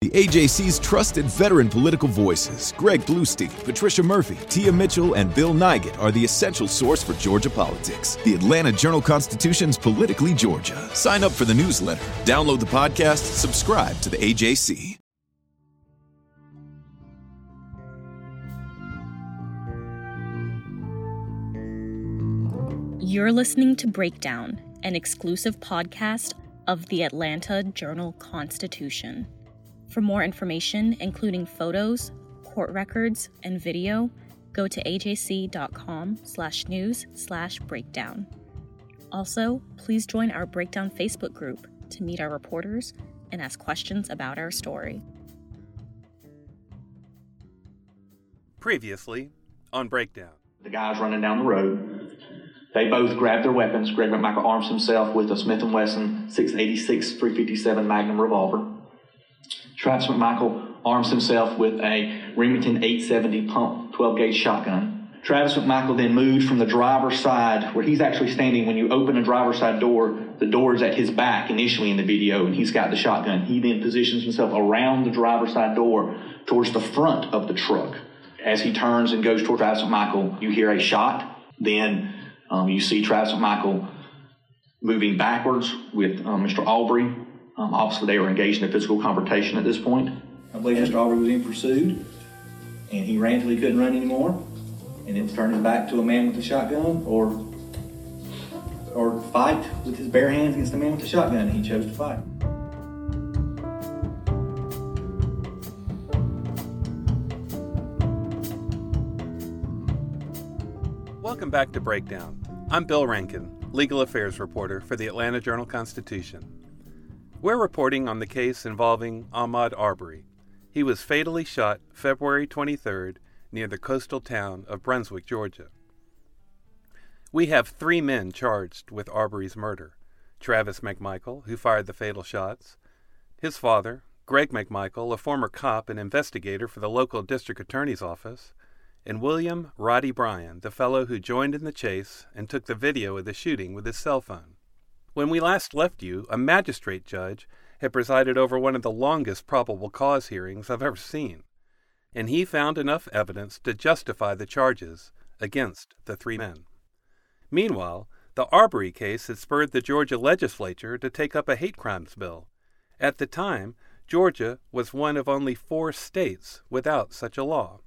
The AJC's trusted veteran political voices, Greg Bluestein, Patricia Murphy, Tia Mitchell, and Bill Nigut, are the essential source for Georgia politics. The Atlanta Journal Constitution's Politically Georgia. Sign up for the newsletter, download the podcast, subscribe to the AJC. You're listening to Breakdown, an exclusive podcast of the Atlanta Journal Constitution. For more information, including photos, court records, and video, go to ajc.com slash news slash breakdown. Also, please join our Breakdown Facebook group to meet our reporters and ask questions about our story. Previously on Breakdown. The guys running down the road. They both grab their weapons. Greg McMichael arms himself with a Smith & Wesson 686 357 Magnum revolver. Travis McMichael arms himself with a Remington 870 pump 12 gauge shotgun. Travis McMichael then moves from the driver's side, where he's actually standing. When you open the driver's side door, the door is at his back initially in the video, and he's got the shotgun. He then positions himself around the driver's side door towards the front of the truck. As he turns and goes toward Travis McMichael, you hear a shot. Then um, you see Travis McMichael moving backwards with um, Mr. Arbery. Um, obviously, they were engaged in a physical confrontation at this point. I believe Mr. Arbery was being pursued, and he ran till he couldn't run anymore, and then turned his back to a man with a shotgun, or or fight with his bare hands against a man with a shotgun, and he chose to fight. Welcome back to Breakdown. I'm Bill Rankin, legal affairs reporter for the Atlanta Journal Constitution. We're reporting on the case involving Ahmaud Arbery. He was fatally shot February 23rd near the coastal town of Brunswick, Georgia. We have three men charged with Arbery's murder Travis McMichael, who fired the fatal shots, his father, Greg McMichael, a former cop and investigator for the local district attorney's office, and William Roddy Bryan, the fellow who joined in the chase and took the video of the shooting with his cell phone. When we last left you, a magistrate judge had presided over one of the longest probable cause hearings I've ever seen, and he found enough evidence to justify the charges against the three men. Meanwhile, the Arbery case had spurred the Georgia legislature to take up a hate crimes bill. At the time, Georgia was one of only four states without such a law.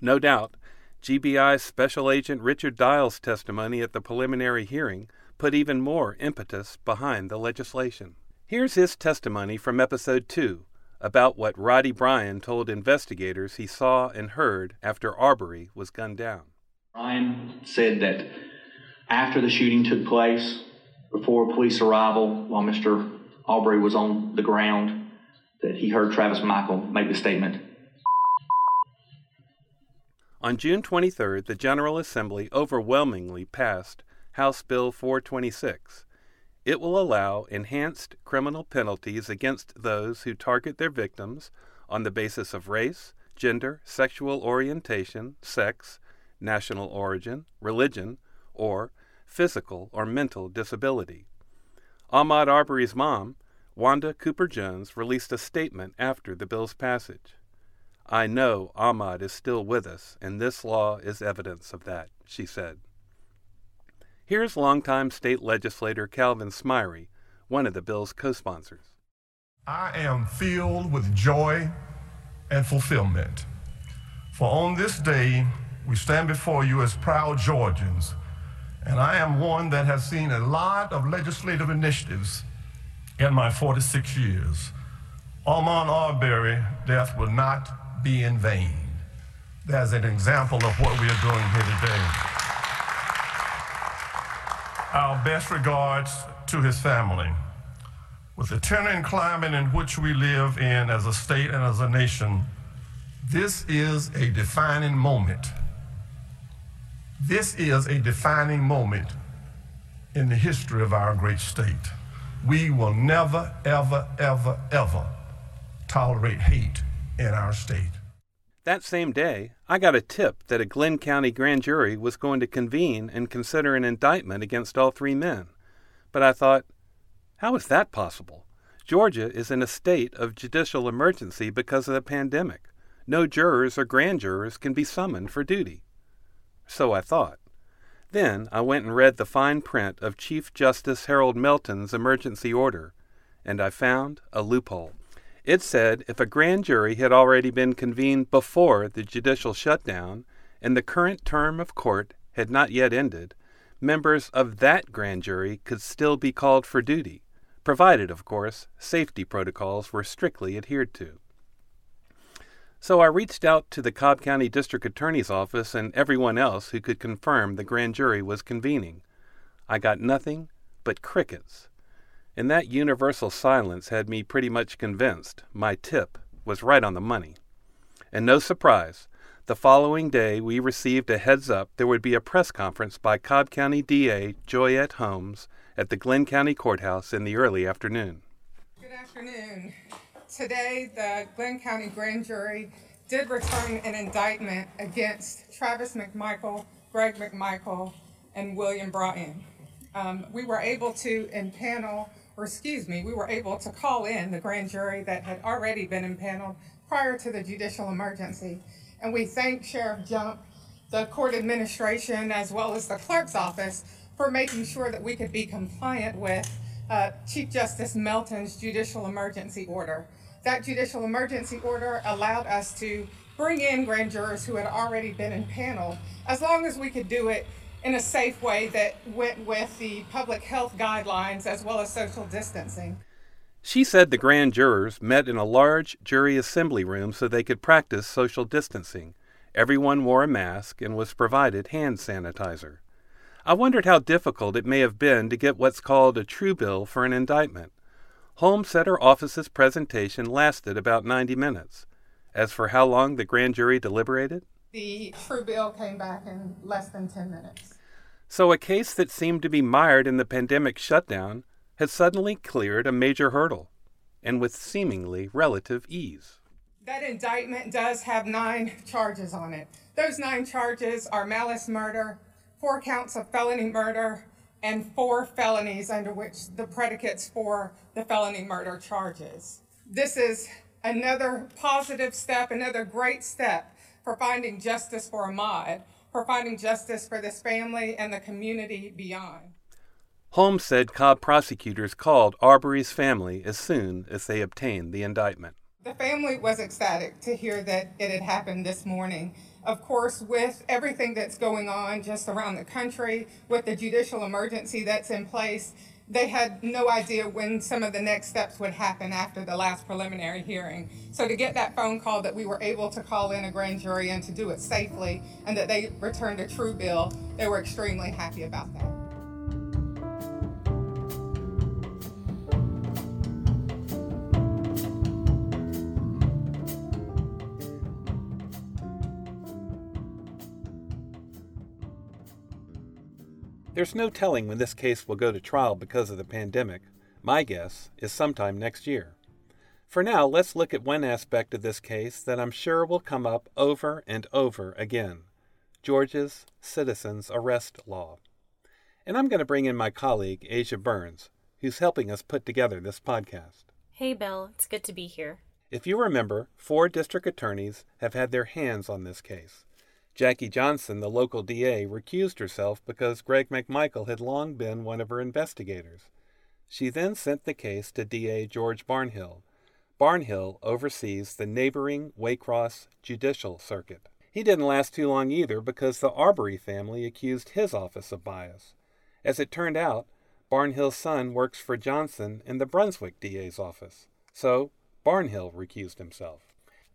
No doubt, GBI Special Agent Richard Dial's testimony at the preliminary hearing put even more impetus behind the legislation. Here's his testimony from episode 2 about what Roddy Bryan told investigators he saw and heard after Arbery was gunned down. Bryan said that after the shooting took place, before police arrival, while Mr. Arbery was on the ground, that he heard Travis McMichael make the statement, On June 23rd, the General Assembly overwhelmingly passed House Bill 426. It will allow enhanced criminal penalties against those who target their victims on the basis of race, gender, sexual orientation, sex, national origin, religion, or physical or mental disability. Ahmaud Arbery's mom, Wanda Cooper Jones, released a statement after the bill's passage. I know Ahmaud is still with us, and this law is evidence of that, she said. Here's longtime state legislator Calvin Smyre, one of the bill's co sponsors. I am filled with joy and fulfillment. For on this day, we stand before you as proud Georgians, and I am one that has seen a lot of legislative initiatives in my 46 years. Ahmaud Arbery death will not be in vain. There's an example of what we are doing here today. Our best regards to his family. With the tenor and climate in which we live in as a state and as a nation, this is a defining moment. This is a defining moment in the history of our great state. We will never, ever, ever, ever tolerate hate in our state. That same day, I got a tip that a Glynn County grand jury was going to convene and consider an indictment against all three men. But I thought, how is that possible? Georgia is in a state of judicial emergency because of the pandemic. No jurors or grand jurors can be summoned for duty. So I thought. Then I went and read the fine print of Chief Justice Harold Melton's emergency order, and I found a loophole. It said if a grand jury had already been convened before the judicial shutdown and the current term of court had not yet ended, members of that grand jury could still be called for duty, provided, of course, safety protocols were strictly adhered to. So I reached out to the Cobb County District Attorney's Office and everyone else who could confirm the grand jury was convening. I got nothing but crickets. And that universal silence had me pretty much convinced my tip was right on the money. And no surprise, the following day we received a heads up there would be a press conference by Cobb County DA Joyette Holmes at the Glynn County Courthouse in the early afternoon. Good afternoon. Today, the Glynn County Grand Jury did return an indictment against Travis McMichael, Greg McMichael, and William Bryan. Um, we were able to impanel, or excuse me, we were able to call in the grand jury that had already been impaneled prior to the judicial emergency. And we thank Sheriff Jump, the court administration, as well as the clerk's office for making sure that we could be compliant with uh, Chief Justice Melton's judicial emergency order. That judicial emergency order allowed us to bring in grand jurors who had already been impaneled, as long as we could do it in a safe way that went with the public health guidelines as well as social distancing. She said the grand jurors met in a large jury assembly room so they could practice social distancing. Everyone wore a mask and was provided hand sanitizer. I wondered how difficult it may have been to get what's called a true bill for an indictment. Holmes said her office's presentation lasted about 90 minutes. As for how long the grand jury deliberated, The true bill came back in less than 10 minutes. So a case that seemed to be mired in the pandemic shutdown had suddenly cleared a major hurdle, and with seemingly relative ease. That indictment does have nine charges on it. Those nine charges are malice murder, four counts of felony murder, and four felonies under which the predicates for the felony murder charges. This is another positive step, another great step for finding justice for Ahmaud, for finding justice for this family and the community beyond. Holmes said Cobb prosecutors called Arbery's family as soon as they obtained the indictment. The family was ecstatic to hear that it had happened this morning. Of course, with everything that's going on just around the country, with the judicial emergency that's in place, they had no idea when some of the next steps would happen after the last preliminary hearing. So to get that phone call that we were able to call in a grand jury and to do it safely and that they returned a true bill, they were extremely happy about that. There's no telling when this case will go to trial because of the pandemic. My guess is sometime next year. For now, let's look at one aspect of this case that I'm sure will come up over and over again Georgia's citizens arrest law. And I'm going to bring in my colleague, Asia Burns, who's helping us put together this podcast. Hey, Bill. It's good to be here. If you remember, four district attorneys have had their hands on this case. Jackie Johnson, the local DA, recused herself because Greg McMichael had long been one of her investigators. She then sent the case to DA George Barnhill. Barnhill oversees the neighboring Waycross Judicial Circuit. He didn't last too long either because the Arbery family accused his office of bias. As it turned out, Barnhill's son works for Johnson in the Brunswick DA's office. So, Barnhill recused himself.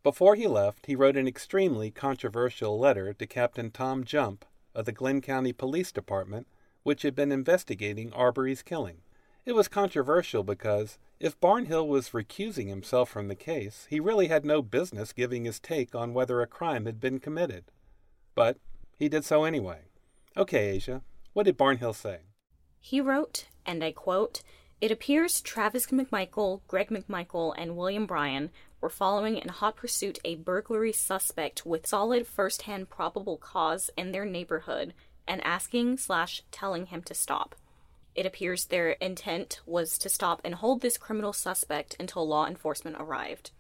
Before he left, he wrote an extremely controversial letter to Captain Tom Jump of the Glynn County Police Department, which had been investigating Arbery's killing. It was controversial because if Barnhill was recusing himself from the case, he really had no business giving his take on whether a crime had been committed. But he did so anyway. Okay, Asia, what did Barnhill say? He wrote, and I quote, It appears Travis McMichael, Greg McMichael, and William Bryan were following in hot pursuit a burglary suspect with solid first-hand probable cause in their neighborhood and asking slash telling him to stop. It appears their intent was to stop and hold this criminal suspect until law enforcement arrived.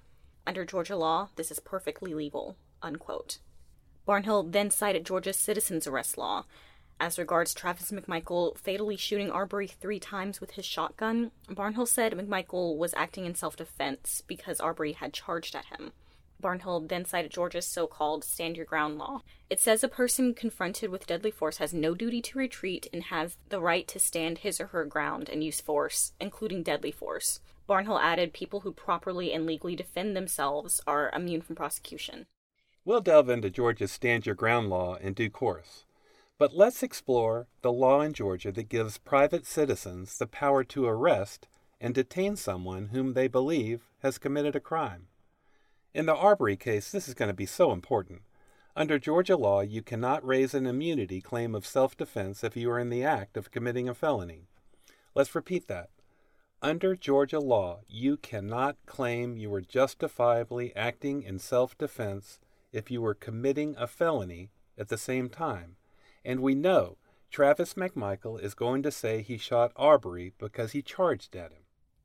Under Georgia law, this is perfectly legal. Unquote. Barnhill then cited Georgia's citizen's arrest law. As regards Travis McMichael fatally shooting Arbery three times with his shotgun, Barnhill said McMichael was acting in self defense because Arbery had charged at him. Barnhill then cited Georgia's so called stand your ground law. It says a person confronted with deadly force has no duty to retreat and has the right to stand his or her ground and use force, including deadly force. Barnhill added people who properly and legally defend themselves are immune from prosecution. We'll delve into Georgia's stand your ground law in due course. But let's explore the law in Georgia that gives private citizens the power to arrest and detain someone whom they believe has committed a crime. In the Arbery case, this is going to be so important. Under Georgia law, you cannot raise an immunity claim of self defense if you are in the act of committing a felony. Let's repeat that. Under Georgia law, you cannot claim you were justifiably acting in self defense if you were committing a felony at the same time. And we know Travis McMichael is going to say he shot Arbery because he charged at him.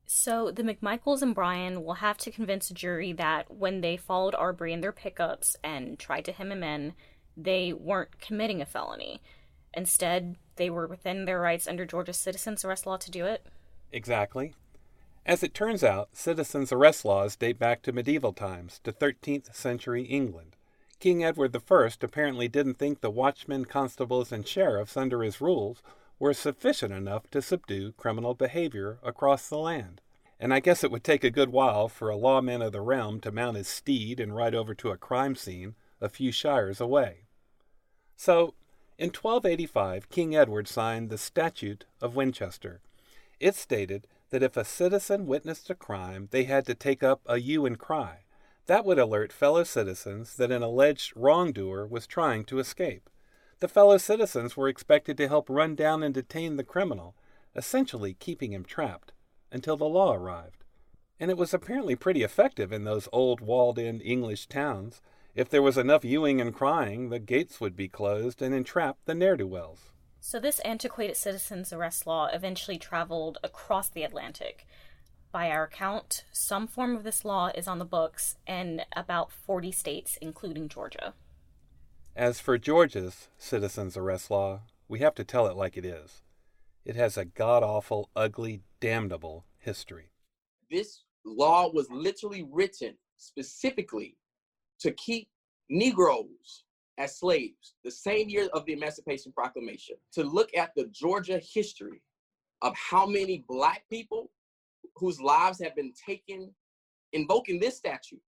So the McMichaels and Bryan will have to convince a jury that when they followed Arbery in their pickups and tried to hem him in, they weren't committing a felony. Instead, they were within their rights under Georgia's citizens arrest law to do it. Exactly. As it turns out, citizens arrest laws date back to medieval times, to 13th century England. King Edward I apparently didn't think the watchmen, constables, and sheriffs under his rules were sufficient enough to subdue criminal behavior across the land. And I guess it would take a good while for a lawman of the realm to mount his steed and ride over to a crime scene a few shires away. So, in 1285, King Edward signed the Statute of Winchester. It stated that if a citizen witnessed a crime, they had to take up a hue and cry. That would alert fellow citizens that an alleged wrongdoer was trying to escape. The fellow citizens were expected to help run down and detain the criminal, essentially keeping him trapped, until the law arrived. And it was apparently pretty effective in those old walled in English towns. If there was enough hewing and crying, the gates would be closed and entrap the ne'er do wells. So, this antiquated citizens' arrest law eventually traveled across the Atlantic. By our count, some form of this law is on the books in about 40 states, including Georgia. As for Georgia's citizens' arrest law, we have to tell it like it is. It has a god awful, ugly, damnable history. This law was literally written specifically to keep Negroes as slaves the same year of the Emancipation Proclamation, to look at the Georgia history of how many Black people whose lives have been taken invoking this statute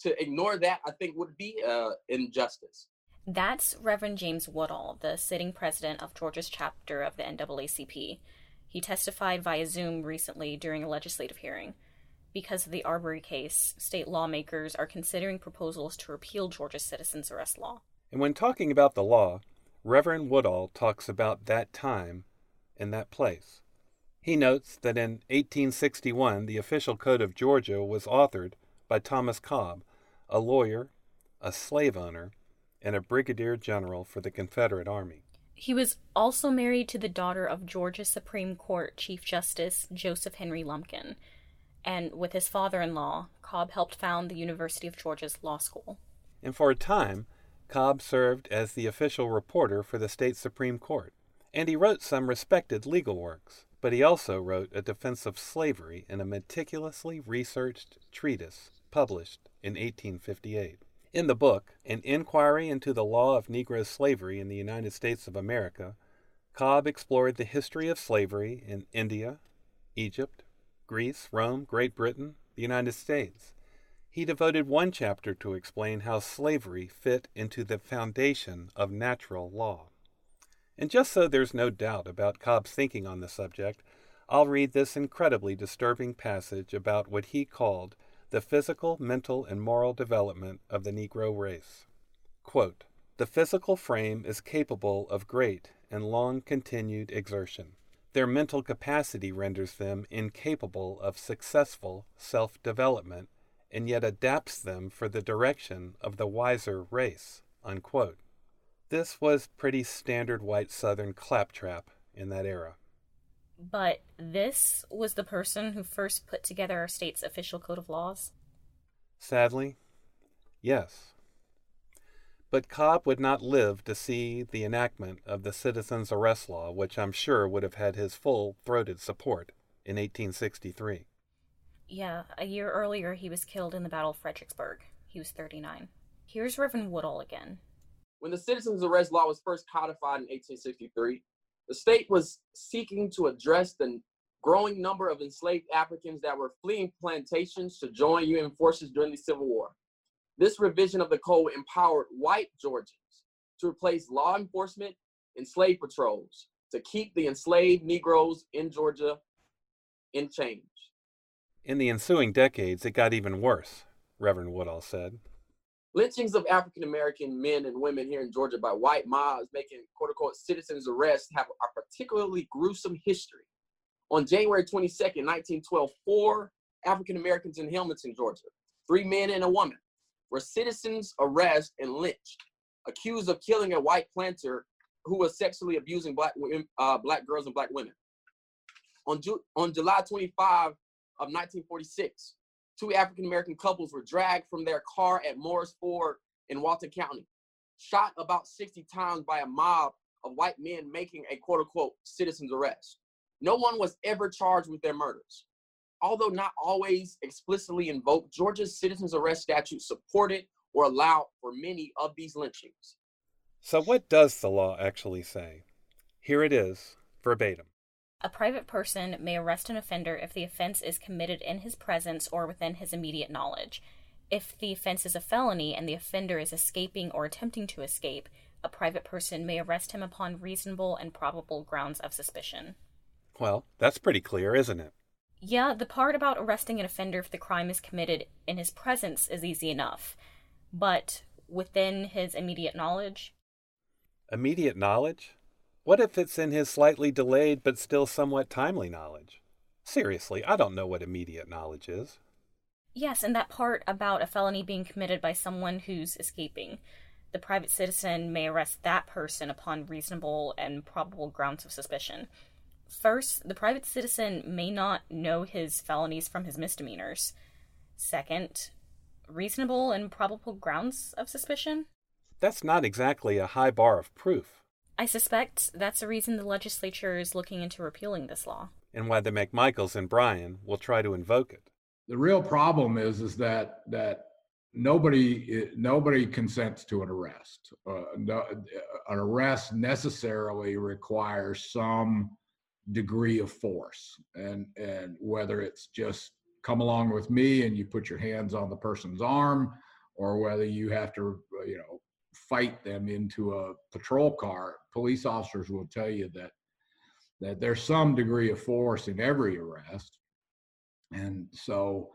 to ignore that, I think, would be uh, injustice. That's Reverend James Woodall, the sitting president of Georgia's chapter of the NAACP. He testified via Zoom recently during a legislative hearing. Because of the Arbery case, state lawmakers are considering proposals to repeal Georgia's citizens' arrest law. And when talking about the law, Reverend Woodall talks about that time and that place. He notes that in 1861, the official code of Georgia was authored by Thomas Cobb, a lawyer, a slave owner, and a brigadier general for the Confederate Army. He was also married to the daughter of Georgia Supreme Court Chief Justice Joseph Henry Lumpkin, and with his father in law, Cobb helped found the University of Georgia's law school. And for a time, Cobb served as the official reporter for the state Supreme Court, and he wrote some respected legal works but he also wrote a defense of slavery in a meticulously researched treatise published in 1858. In the book, An Inquiry into the Law of Negro Slavery in the United States of America, Cobb explored the history of slavery in India, Egypt, Greece, Rome, Great Britain, the United States. He devoted one chapter to explain how slavery fit into the foundation of natural law. And just so there's no doubt about Cobb's thinking on the subject, I'll read this incredibly disturbing passage about what he called the physical, mental, and moral development of the Negro race. Quote, the physical frame is capable of great and long continued exertion. Their mental capacity renders them incapable of successful self development and yet adapts them for the direction of the wiser race. Unquote. This was pretty standard white Southern claptrap in that era. But this was the person who first put together our state's official code of laws? Sadly, yes. But Cobb would not live to see the enactment of the citizen's arrest law, which I'm sure would have had his full throated support in 1863. Yeah, a year earlier he was killed in the Battle of Fredericksburg. He was 39. Here's Reverend Woodall again. When the citizen's arrest law was first codified in 1863, the state was seeking to address the growing number of enslaved Africans that were fleeing plantations to join Union forces during the Civil War. This revision of the code empowered white Georgians to replace law enforcement and slave patrols to keep the enslaved Negroes in Georgia in chains. In the ensuing decades, it got even worse, Reverend Woodall said. Lynchings of African American men and women here in Georgia by white mobs making quote unquote citizens arrests have a particularly gruesome history. On January 22nd, 1912, four African Americans in Hamilton, Georgia, three men and a woman, were citizens arrested and lynched, accused of killing a white planter who was sexually abusing black women, uh, black girls and black women. On, Ju- on July 25 of 1946, two African American couples were dragged from their car at Morris Ford in Walton County, shot about 60 times by a mob of white men making a quote unquote citizen's arrest. No one was ever charged with their murders. Although not always explicitly invoked, Georgia's citizen's arrest statute supported or allowed for many of these lynchings. So, what does the law actually say? Here it is, verbatim. A private person may arrest an offender if the offense is committed in his presence or within his immediate knowledge. If the offense is a felony and the offender is escaping or attempting to escape, a private person may arrest him upon reasonable and probable grounds of suspicion. Well, that's pretty clear, isn't it? Yeah, the part about arresting an offender if the crime is committed in his presence is easy enough. But within his immediate knowledge? Immediate knowledge? What if it's in his slightly delayed but still somewhat timely knowledge? Seriously, I don't know what immediate knowledge is. Yes, and that part about a felony being committed by someone who's escaping. The private citizen may arrest that person upon reasonable and probable grounds of suspicion. First, the private citizen may not know his felonies from his misdemeanors. Second, reasonable and probable grounds of suspicion? That's not exactly a high bar of proof. I suspect that's the reason the legislature is looking into repealing this law. And why the McMichaels and Bryan will try to invoke it. The real problem is is that that nobody nobody consents to an arrest. Uh, no, an arrest necessarily requires some degree of force, and and whether it's just come along with me and you put your hands on the person's arm, or whether you have to you know fight them into a patrol car, police officers will tell you that that there's some degree of force in every arrest. And so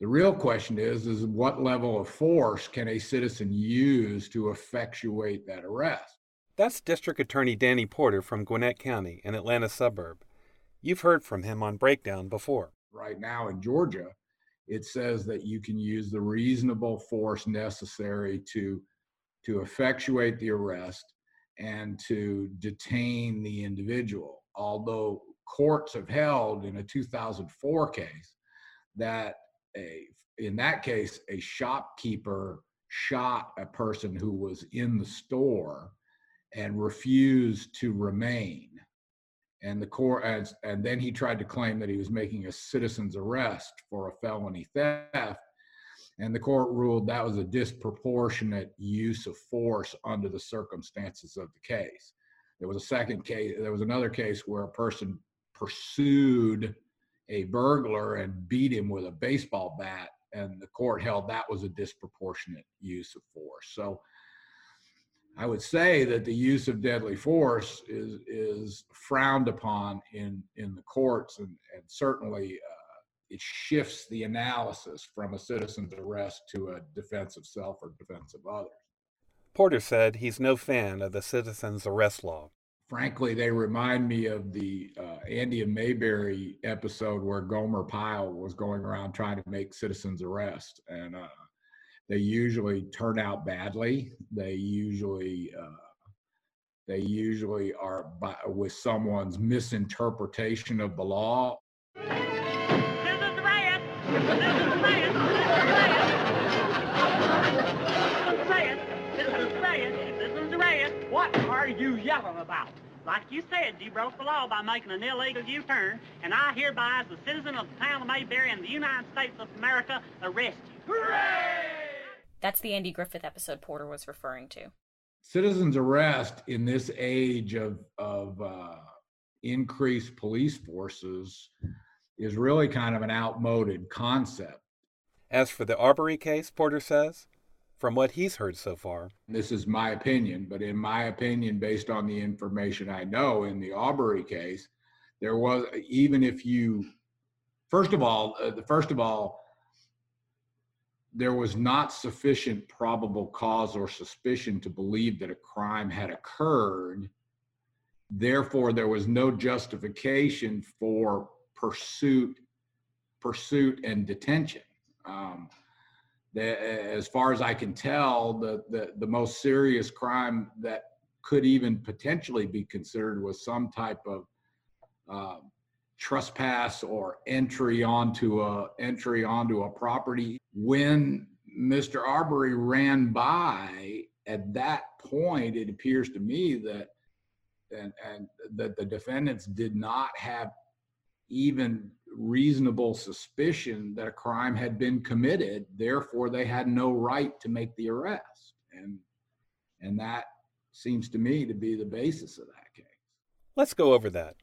the real question is is what level of force can a citizen use to effectuate that arrest? That's District Attorney Danny Porter from Gwinnett County, an Atlanta suburb. You've heard from him on Breakdown before. Right now in Georgia, it says that you can use the reasonable force necessary to to effectuate the arrest and to detain the individual. Although courts have held in a 2004 case that a in that case a shopkeeper shot a person who was in the store and refused to remain and the court and, and then he tried to claim that he was making a citizen's arrest for a felony theft and the court ruled that was a disproportionate use of force under the circumstances of the case. There was a second case, there was another case where a person pursued a burglar and beat him with a baseball bat, and the court held that was a disproportionate use of force. So I would say that the use of deadly force is is frowned upon in in the courts, and, and certainly uh, it shifts the analysis from a citizen's arrest to a defense of self or defense of others. Porter said he's no fan of the citizen's arrest law. Frankly, they remind me of the uh, Andy and Mayberry episode where Gomer Pyle was going around trying to make citizens arrest, and uh, they usually turn out badly. They usually uh, they usually are by, with someone's misinterpretation of the law. What are you yelling about? Like you said, you broke the law by making an illegal U-turn, and I hereby, as a citizen of the town of Mayberry in the United States of America, arrest you. Hooray! That's the Andy Griffith episode Porter was referring to. Citizens arrest in this age of of uh, increased police forces is really kind of an outmoded concept. As for the Arbery case, Porter says, from what he's heard so far. This is my opinion, but in my opinion, based on the information I know in the Arbery case, there was even if you, first of all, uh, first of all, there was not sufficient probable cause or suspicion to believe that a crime had occurred. Therefore, there was no justification for pursuit, pursuit and detention. Um, as far as I can tell, the, the, the most serious crime that could even potentially be considered was some type of uh, trespass or entry onto a entry onto a property. When Mr. Arbery ran by, at that point, it appears to me that and, and that the defendants did not have even reasonable suspicion that a crime had been committed therefore they had no right to make the arrest. And and that seems to me to be the basis of that case. Let's go over that.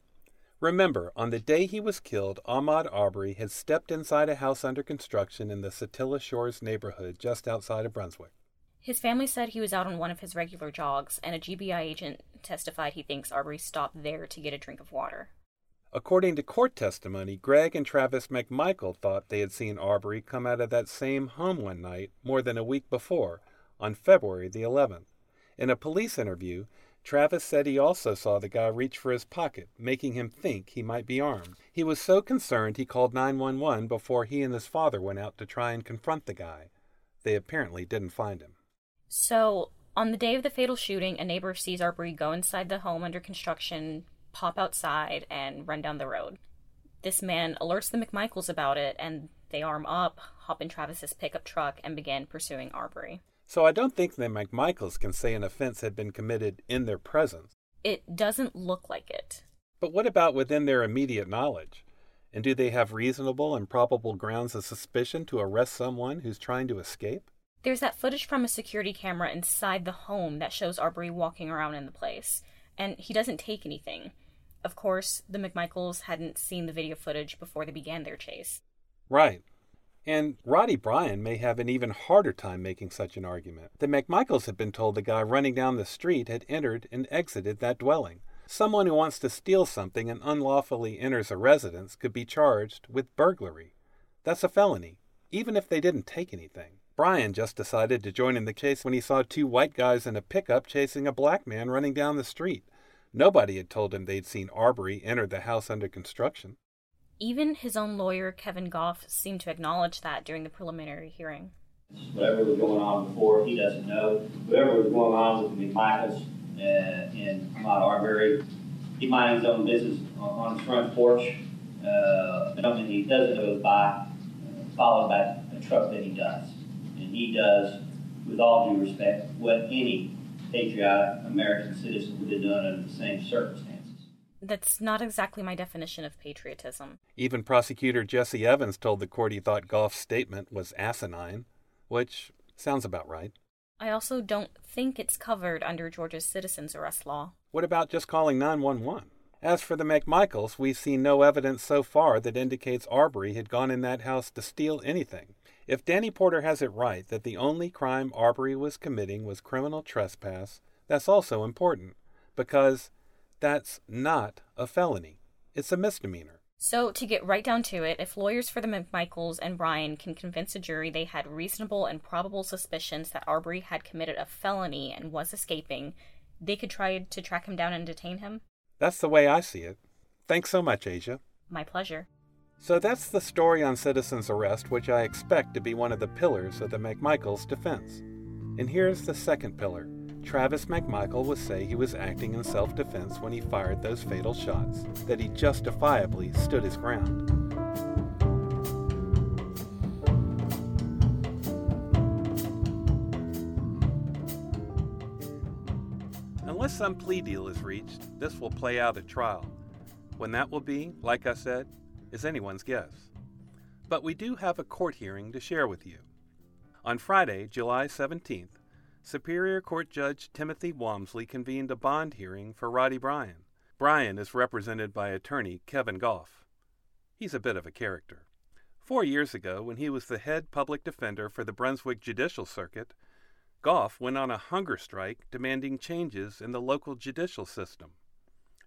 Remember on the day he was killed ahmaud arbery had stepped inside a house under construction in the satilla shores neighborhood just outside of brunswick. His family said he was out on one of his regular jogs and a gbi agent testified he thinks arbery stopped there to get a drink of water According to court testimony, Greg and Travis McMichael thought they had seen Arbery come out of that same home one night more than a week before, on February the 11th. In a police interview, Travis said he also saw the guy reach for his pocket, making him think he might be armed. He was so concerned he called 911 before he and his father went out to try and confront the guy. They apparently didn't find him. So, on the day of the fatal shooting, a neighbor sees Arbery go inside the home under construction, pop outside and run down the road. This man alerts the McMichaels about it, and they arm up, hop in Travis's pickup truck, and begin pursuing Arbery. So I don't think the McMichaels can say an offense had been committed in their presence. It doesn't look like it. But what about within their immediate knowledge? And do they have reasonable and probable grounds of suspicion to arrest someone who's trying to escape? There's that footage from a security camera inside the home that shows Arbery walking around in the place, and he doesn't take anything. Of course, the McMichaels hadn't seen the video footage before they began their chase. Right. And Roddy Bryan may have an even harder time making such an argument. The McMichaels had been told the guy running down the street had entered and exited that dwelling. Someone who wants to steal something and unlawfully enters a residence could be charged with burglary. That's a felony, even if they didn't take anything. Bryan just decided to join in the chase when he saw two white guys in a pickup chasing a black man running down the street. Nobody had told him they'd seen Arbery enter the house under construction. Even his own lawyer, Kevin Goff, seemed to acknowledge that during the preliminary hearing. Whatever was going on before, he doesn't know. Whatever was going on with the McMichaels uh, in Ahmaud Arbery, he minds his own business on, his front porch. Uh, something he doesn't go by, uh, followed by a truck that he does. And he does, with all due respect, what any patriotic American citizen would have done under the same circumstances. That's not exactly my definition of patriotism. Even prosecutor Jesse Evans told the court he thought Goff's statement was asinine, which sounds about right. I also don't think it's covered under Georgia's citizens arrest law. What about just calling 911? As for the McMichaels, we've seen no evidence so far that indicates Arbery had gone in that house to steal anything. If Danny Porter has it right that the only crime Arbery was committing was criminal trespass, That's also important because that's not a felony, it's a misdemeanor. So, to get right down to it, if lawyers for the McMichaels and Bryan can convince a jury they had reasonable and probable suspicions that Arbery had committed a felony and was escaping, they could try to track him down and detain him? That's the way I see it. Thanks so much, Asia. My pleasure. So that's the story on Citizen's arrest, which I expect to be one of the pillars of the McMichaels' defense. And here's the second pillar Travis McMichael would say he was acting in self defense when he fired those fatal shots, that he justifiably stood his ground. Unless some plea deal is reached, this will play out at trial. When that will be, like I said, is anyone's guess. But we do have a court hearing to share with you. On Friday, July 17th, Superior Court Judge Timothy Walmsley convened a bond hearing for Roddy Bryan. Bryan is represented by attorney Kevin Goff. He's a bit of a character. Four years ago, when he was the head public defender for the Brunswick Judicial Circuit, Goff went on a hunger strike demanding changes in the local judicial system.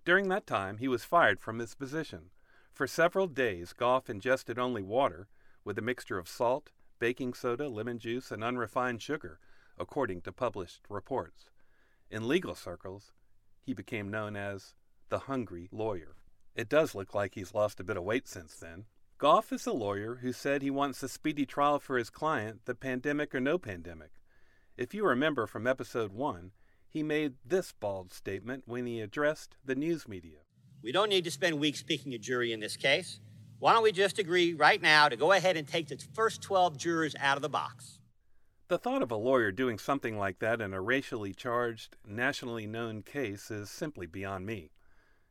During that time, he was fired from his position. For several days, Goff ingested only water with a mixture of salt, baking soda, lemon juice, and unrefined sugar according to published reports. In legal circles, he became known as the hungry lawyer. It does look like he's lost a bit of weight since then. Goff is a lawyer who said he wants a speedy trial for his client, the pandemic or no pandemic. If you remember from episode 1, he made this bald statement when he addressed the news media. We don't need to spend weeks picking a jury in this case. Why don't we just agree right now to go ahead and take the first 12 jurors out of the box? The thought of a lawyer doing something like that in a racially charged, nationally known case is simply beyond me.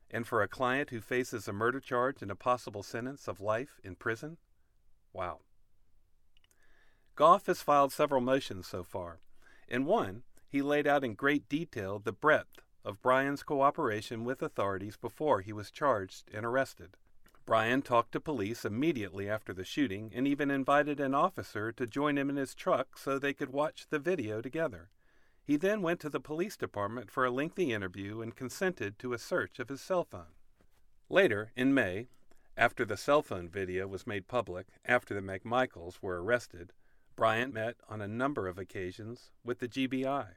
And for a client who faces a murder charge and a possible sentence of life in prison? Wow. Goff has filed several motions so far. In one, he laid out in great detail the breadth of Bryan's cooperation with authorities before he was charged and arrested. Bryan talked to police immediately after the shooting and even invited an officer to join him in his truck so they could watch the video together. He then went to the police department for a lengthy interview and consented to a search of his cell phone. Later, in May, after the cell phone video was made public, after the McMichaels were arrested, Bryan met on a number of occasions with the GBI.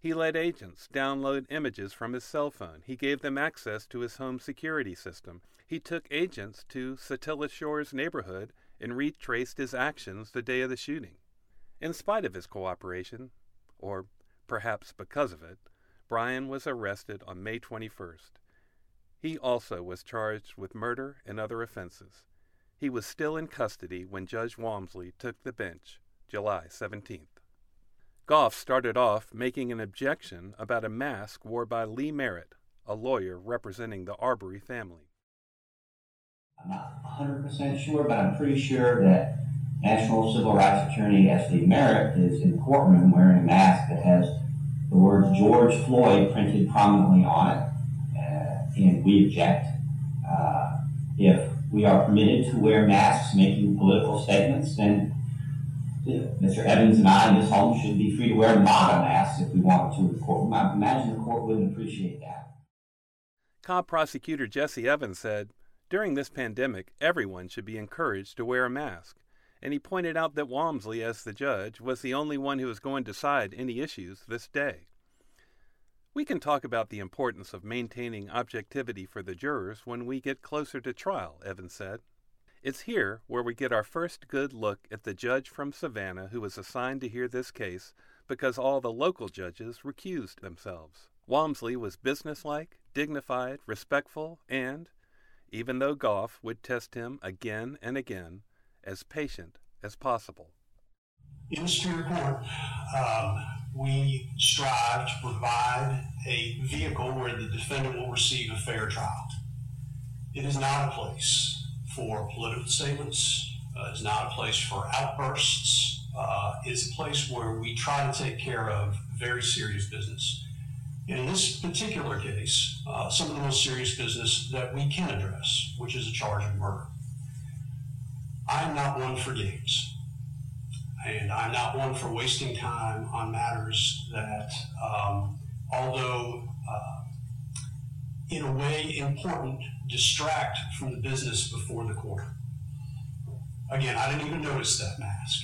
He let agents download images from his cell phone. He gave them access to his home security system. He took agents to Satilla Shores neighborhood and retraced his actions the day of the shooting. In spite of his cooperation, or perhaps because of it, Bryan was arrested on May 21st. He also was charged with murder and other offenses. He was still in custody when Judge Walmsley took the bench July 17th. Goff started off making an objection about a mask worn by Lee Merritt, a lawyer representing the Arbery family. I'm not 100% sure, but I'm pretty sure that National Civil Rights Attorney Lee Merritt is in the courtroom wearing a mask that has the words George Floyd printed prominently on it, uh, and we object. Uh, if we are permitted to wear masks making political statements, then Mr. Evans and I in this home should be free to wear not a mask if we wanted to in courtroom. I imagine the court wouldn't appreciate that. Cobb prosecutor Jesse Evans said, During this pandemic, everyone should be encouraged to wear a mask. And he pointed out that Walmsley, as the judge, was the only one who was going to decide any issues this day. We can talk about the importance of maintaining objectivity for the jurors when we get closer to trial, Evans said. It's here where we get our first good look at the judge from Savannah who was assigned to hear this case because all the local judges recused themselves. Walmsley was businesslike, dignified, respectful, and, even though Goff would test him again and again, as patient as possible. In the Superior Court, um, we strive to provide a vehicle where the defendant will receive a fair trial. It is not a place for political statements. Uh, it's not a place for outbursts. Uh, it's a place where we try to take care of very serious business. In this particular case, uh, some of the most serious business that we can address, which is a charge of murder. I am not one for games. And I'm not one for wasting time on matters that um, although uh, in a way important, distract from the business before the court. Again, I didn't even notice that mask.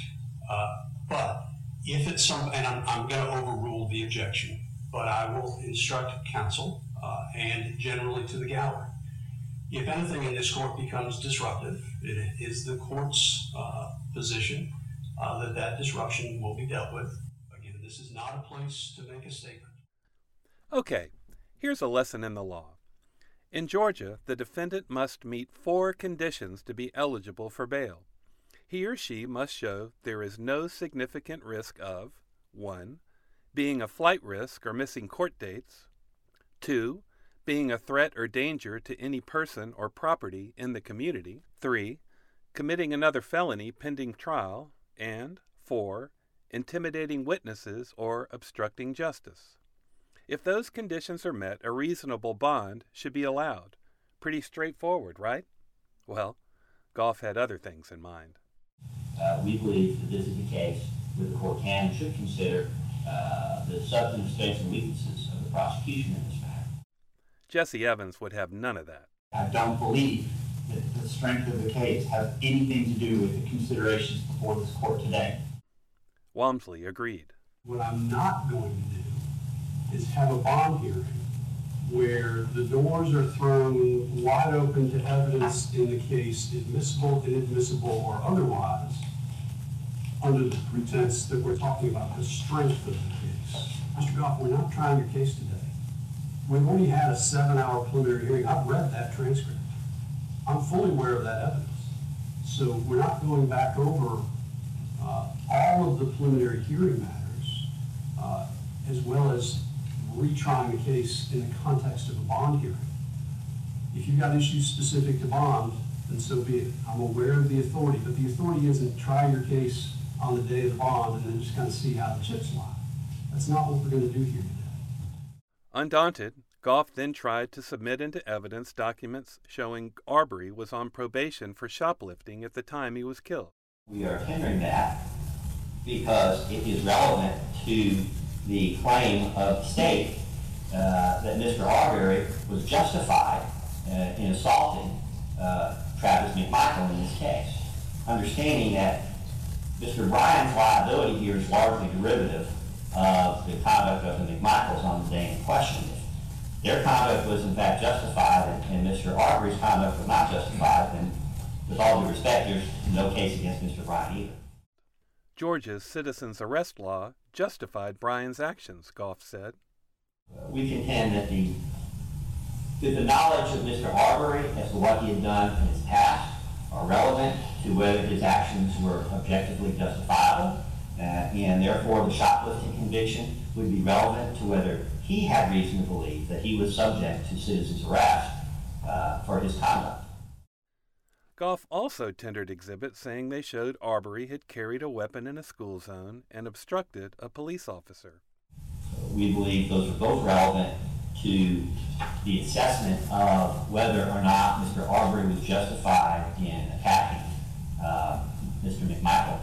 Uh, but if it's some, and I'm, I'm going to overrule the objection, but I will instruct counsel uh, and generally to the gallery. If anything in this court becomes disruptive, it is the court's uh, position uh, that that disruption will be dealt with. Again, this is not a place to make a statement. Okay, here's a lesson in the law. In Georgia, the defendant must meet four conditions to be eligible for bail. He or she must show there is no significant risk of 1. Being a flight risk or missing court dates, 2. Being a threat or danger to any person or property in the community, 3. Committing another felony pending trial, and 4. Intimidating witnesses or obstructing justice. If those conditions are met, a reasonable bond should be allowed. Pretty straightforward, right? Well, Gough had other things in mind. Uh, we believe that this is the case where the court can and should consider uh, the substantive strengths and weaknesses of the prosecution in this matter. Jesse Evans would have none of that. I don't believe that the strength of the case has anything to do with the considerations before this court today. Walmsley agreed. What I'm not going to do is have a bond hearing where the doors are thrown wide open to evidence in the case, admissible, inadmissible, or otherwise, under the pretense that we're talking about the strength of the case. Mr. Gough, we're not trying your case today. We've only had a seven-hour preliminary hearing. I've read that transcript. I'm fully aware of that evidence. So we're not going back over uh, all of the preliminary hearing matters, uh, as well as retrying a case in the context of a bond hearing. If you've got issues specific to bond, then so be it. I'm aware of the authority, but the authority isn't try your case on the day of the bond and then just kind of see how the chips lie. That's not what we're going to do here today. Undaunted, Gough then tried to submit into evidence documents showing Arbery was on probation for shoplifting at the time he was killed. We are tendering that because it is relevant to the claim of the state uh, that Mr. Arbery was justified uh, in assaulting uh, Travis McMichael in this case. Understanding that Mr. Bryan's liability here is largely derivative of the conduct of the McMichaels on the day in question. Their conduct was in fact justified and, and Mr. Arbery's conduct was not justified, and with all due respect, there's no case against Mr. Bryan either. Georgia's citizens arrest law justified Bryan's actions, Gough said. We contend that the, that the knowledge of Mr. Arbery as to what he had done in his past are relevant to whether his actions were objectively justifiable, uh, and therefore the shoplifting conviction would be relevant to whether he had reason to believe that he was subject to citizens arrest uh, for his conduct. Gough also tendered exhibits saying they showed Arbery had carried a weapon in a school zone and obstructed a police officer. We believe those are both relevant to the assessment of whether or not Mr. Arbery was justified in attacking uh, Mr. McMichael,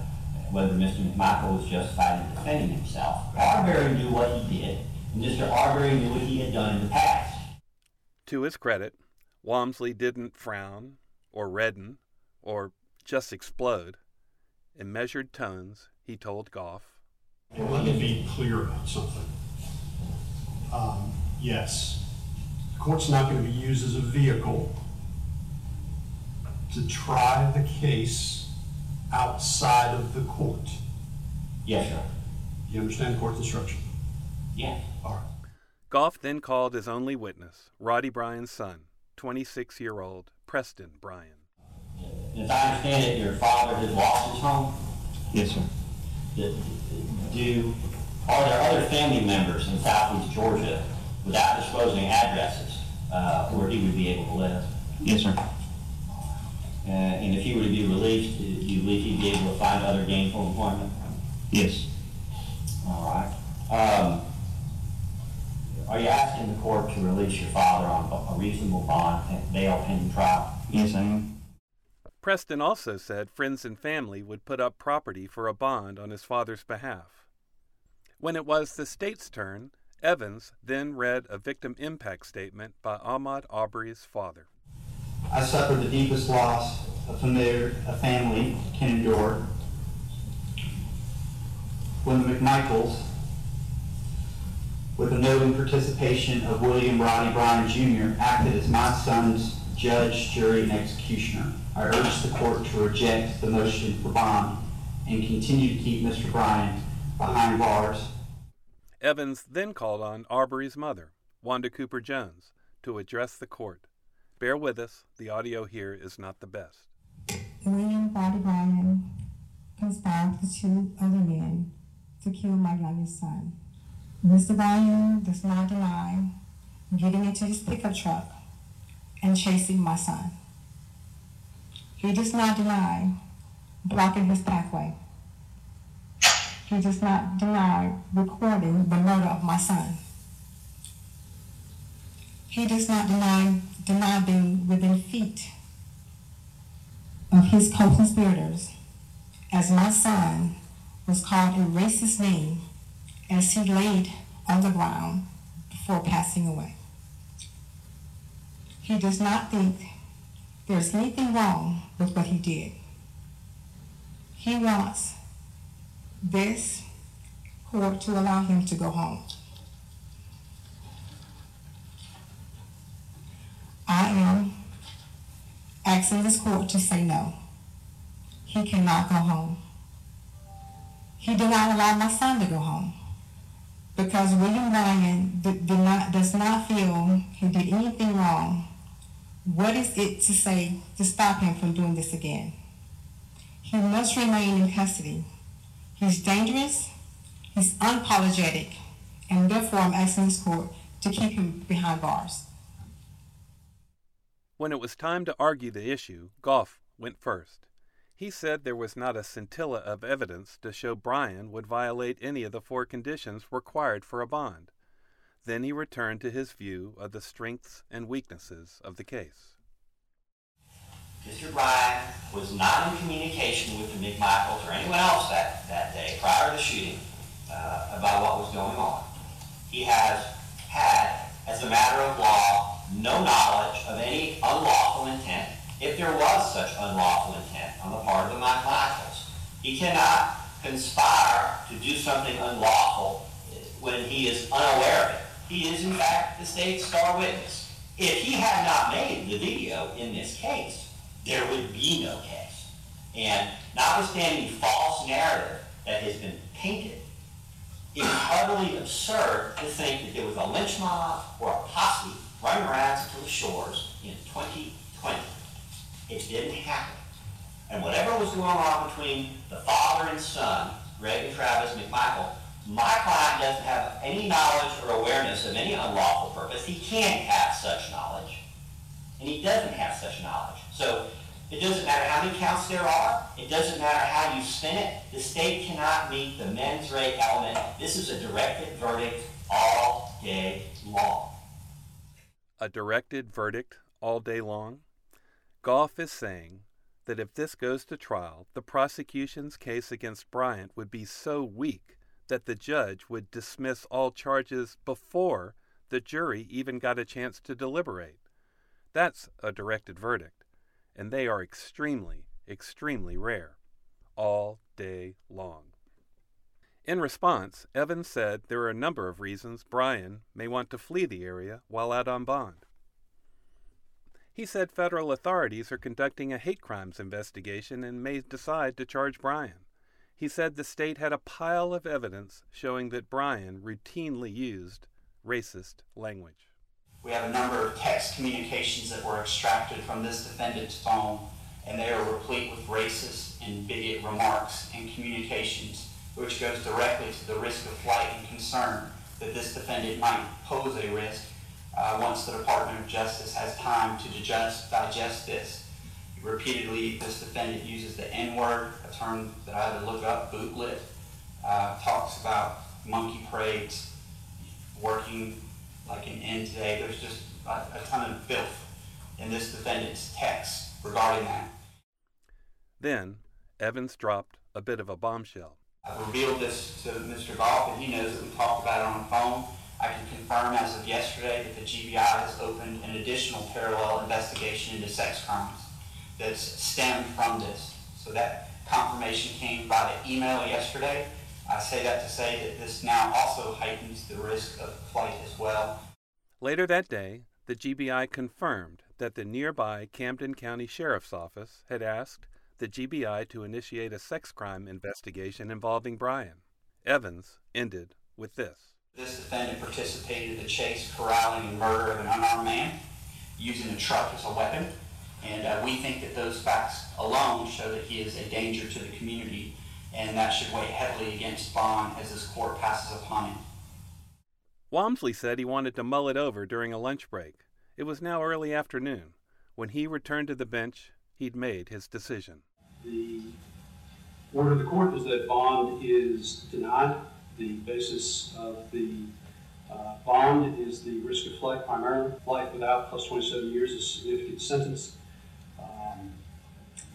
whether Mr. McMichael was justified in defending himself. Arbery knew what he did, and Mr. Arbery knew what he had done in the past. To his credit, Walmsley didn't frown or redden or just explode. In measured tones, he told Gough. And let me be clear about something. Um, yes, the court's not going to be used as a vehicle to try the case outside of the court. Yes, sir. You understand the court's instruction? Yes. All right. Gough then called his only witness, Roddy Bryan's son, 26 year old Preston Bryan. As I understand it, your father has lost his home? Yes, sir. Do, do, are there other family members in southeast Georgia without disclosing addresses uh, where he would be able to live? Yes, sir. Uh, and if he were to be released, do you believe he'd be able to find other gainful employment? Yes. All right. Um, are you asking the court to release your father on a reasonable bond and bail pending trial? Yes, I am. Preston also said friends and family would put up property for a bond on his father's behalf. When it was the state's turn, Evans then read a victim impact statement by Ahmaud Arbery's father. I suffered the deepest loss a familiar, a family can endure. When the McMichaels, with the knowing participation of William Rodney Bryan Jr., acted as my son's judge, jury, and executioner, I urge the court to reject the motion for bond and continue to keep Mr. Bryan behind bars. Evans then called on Arbery's mother, Wanda Cooper Jones, to address the court. Bear with us, the audio here is not the best. William Bobby Bryan conspired with two other men to kill my youngest son. Mr. Bryan does not deny getting into his pickup truck and chasing my son. He does not deny blocking his pathway. He does not deny recording the murder of my son. He does not deny, deny being within feet of his co-conspirators as my son was called a racist name as he laid on the ground before passing away. He does not think there's anything wrong with what he did. He wants this court to allow him to go home. I am asking this court to say no. He cannot go home. He did not allow my son to go home because William Ryan did, did not, does not feel he did anything wrong. What is it to say to stop him from doing this again? He must remain in custody. He's dangerous, he's unapologetic, and therefore I'm asking this court to keep him behind bars. When it was time to argue the issue, Gough went first. He said there was not a scintilla of evidence to show Bryan would violate any of the four conditions required for a bond. Then he returned to his view of the strengths and weaknesses of the case. Mr. Bryan was not in communication with the McMichaels or anyone else that, that day prior to the shooting uh, about what was going on. He has had, as a matter of law, no knowledge of any unlawful if there was such unlawful intent on the part of the McMichaels. He cannot conspire to do something unlawful when he is unaware of it. He is, in fact, the state's star witness. If he had not made the video in this case, there would be no case. And notwithstanding the false narrative that has been painted, it is utterly absurd to think that there was a lynch mob or a posse running around to the shores in 2020. It didn't happen. And whatever was going on between the father and son, Greg and Travis McMichael, my client doesn't have any knowledge or awareness of any unlawful purpose. He can't have such knowledge. And he doesn't have such knowledge. So it doesn't matter how many counts there are. It doesn't matter how you spin it. The state cannot meet the mens rea element. This is a directed verdict all day long. A directed verdict all day long? Gough is saying that if this goes to trial, the prosecution's case against Bryant would be so weak that the judge would dismiss all charges before the jury even got a chance to deliberate. That's a directed verdict, and they are extremely, extremely rare, all day long. In response, Evans said there are a number of reasons Bryan may want to flee the area while out on bond. He said federal authorities are conducting a hate crimes investigation and may decide to charge Bryan. He said the state had a pile of evidence showing that Bryan routinely used racist language. We have a number of text communications that were extracted from this defendant's phone, and they are replete with racist and bigot remarks and communications, which goes directly to the risk of flight and concern that this defendant might pose a risk uh, once the Department of Justice has time to digest, digest this repeatedly this defendant uses the N-word, a term that I had to look up, bootlip, uh, talks about monkey parades, working like an N today. There's just a, a ton of filth in this defendant's text regarding that. Then, Evans dropped a bit of a bombshell. I've revealed this to Mr. Gough, and he knows that we talked about it on the phone. I can confirm as of yesterday that the GBI has opened an additional parallel investigation into sex crimes that's stemmed from this. So that confirmation came by the email yesterday. I say that to say that this now also heightens the risk of flight as well. Later that day, the GBI confirmed that the nearby Camden County Sheriff's Office had asked the GBI to initiate a sex crime investigation involving Bryan. Evans ended with this. This defendant participated in the chase, corralling, and murder of an unarmed man using a truck as a weapon. And uh, we think that those facts alone show that he is a danger to the community, and that should weigh heavily against bond as this court passes upon him. Walmsley said he wanted to mull it over during a lunch break. It was now early afternoon. When he returned to the bench, he'd made his decision. The order of the court is that bond is denied. The basis of the uh, bond is the risk of flight, primarily. Flight without plus 27 years is a significant sentence. Um,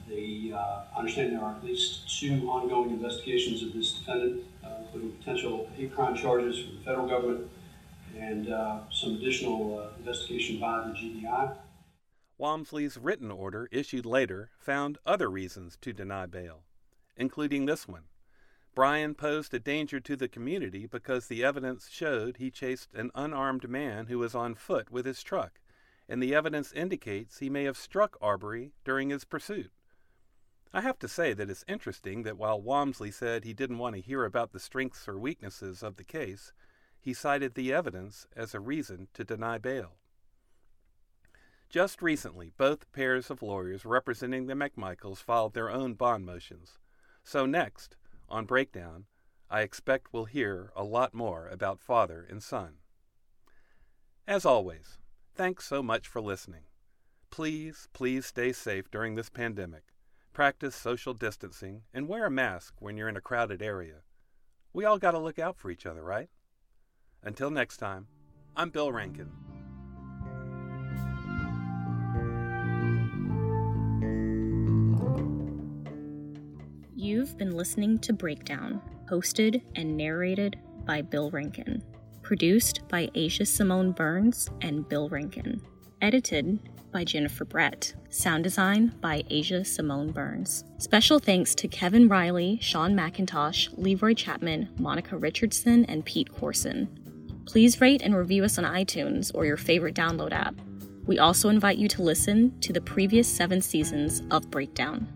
the, uh, I understand there are at least two ongoing investigations of this defendant, uh, including potential hate crime charges from the federal government and uh, some additional uh, investigation by the GBI. Walmsley's written order, issued later, found other reasons to deny bail, including this one. Bryan posed a danger to the community because the evidence showed he chased an unarmed man who was on foot with his truck, and the evidence indicates he may have struck Arbery during his pursuit. I have to say that it's interesting that while Walmsley said he didn't want to hear about the strengths or weaknesses of the case, he cited the evidence as a reason to deny bail. Just recently, both pairs of lawyers representing the McMichaels filed their own bond motions. So, next, on Breakdown, I expect we'll hear a lot more about father and son. As always, thanks so much for listening. Please, please stay safe during this pandemic. Practice social distancing and wear a mask when you're in a crowded area. We all got to look out for each other, right? Until next time, I'm Bill Rankin. You've been listening to Breakdown, hosted and narrated by Bill Rankin. Produced by Asia Simone Burns and Bill Rankin. Edited by Jennifer Brett. Sound design by Asia Simone Burns. Special thanks to Kevin Riley, Sean McIntosh, Leroy Chapman, Monica Richardson, and Pete Corson. Please rate and review us on iTunes or your favorite download app. We also invite you to listen to the previous seven seasons of Breakdown.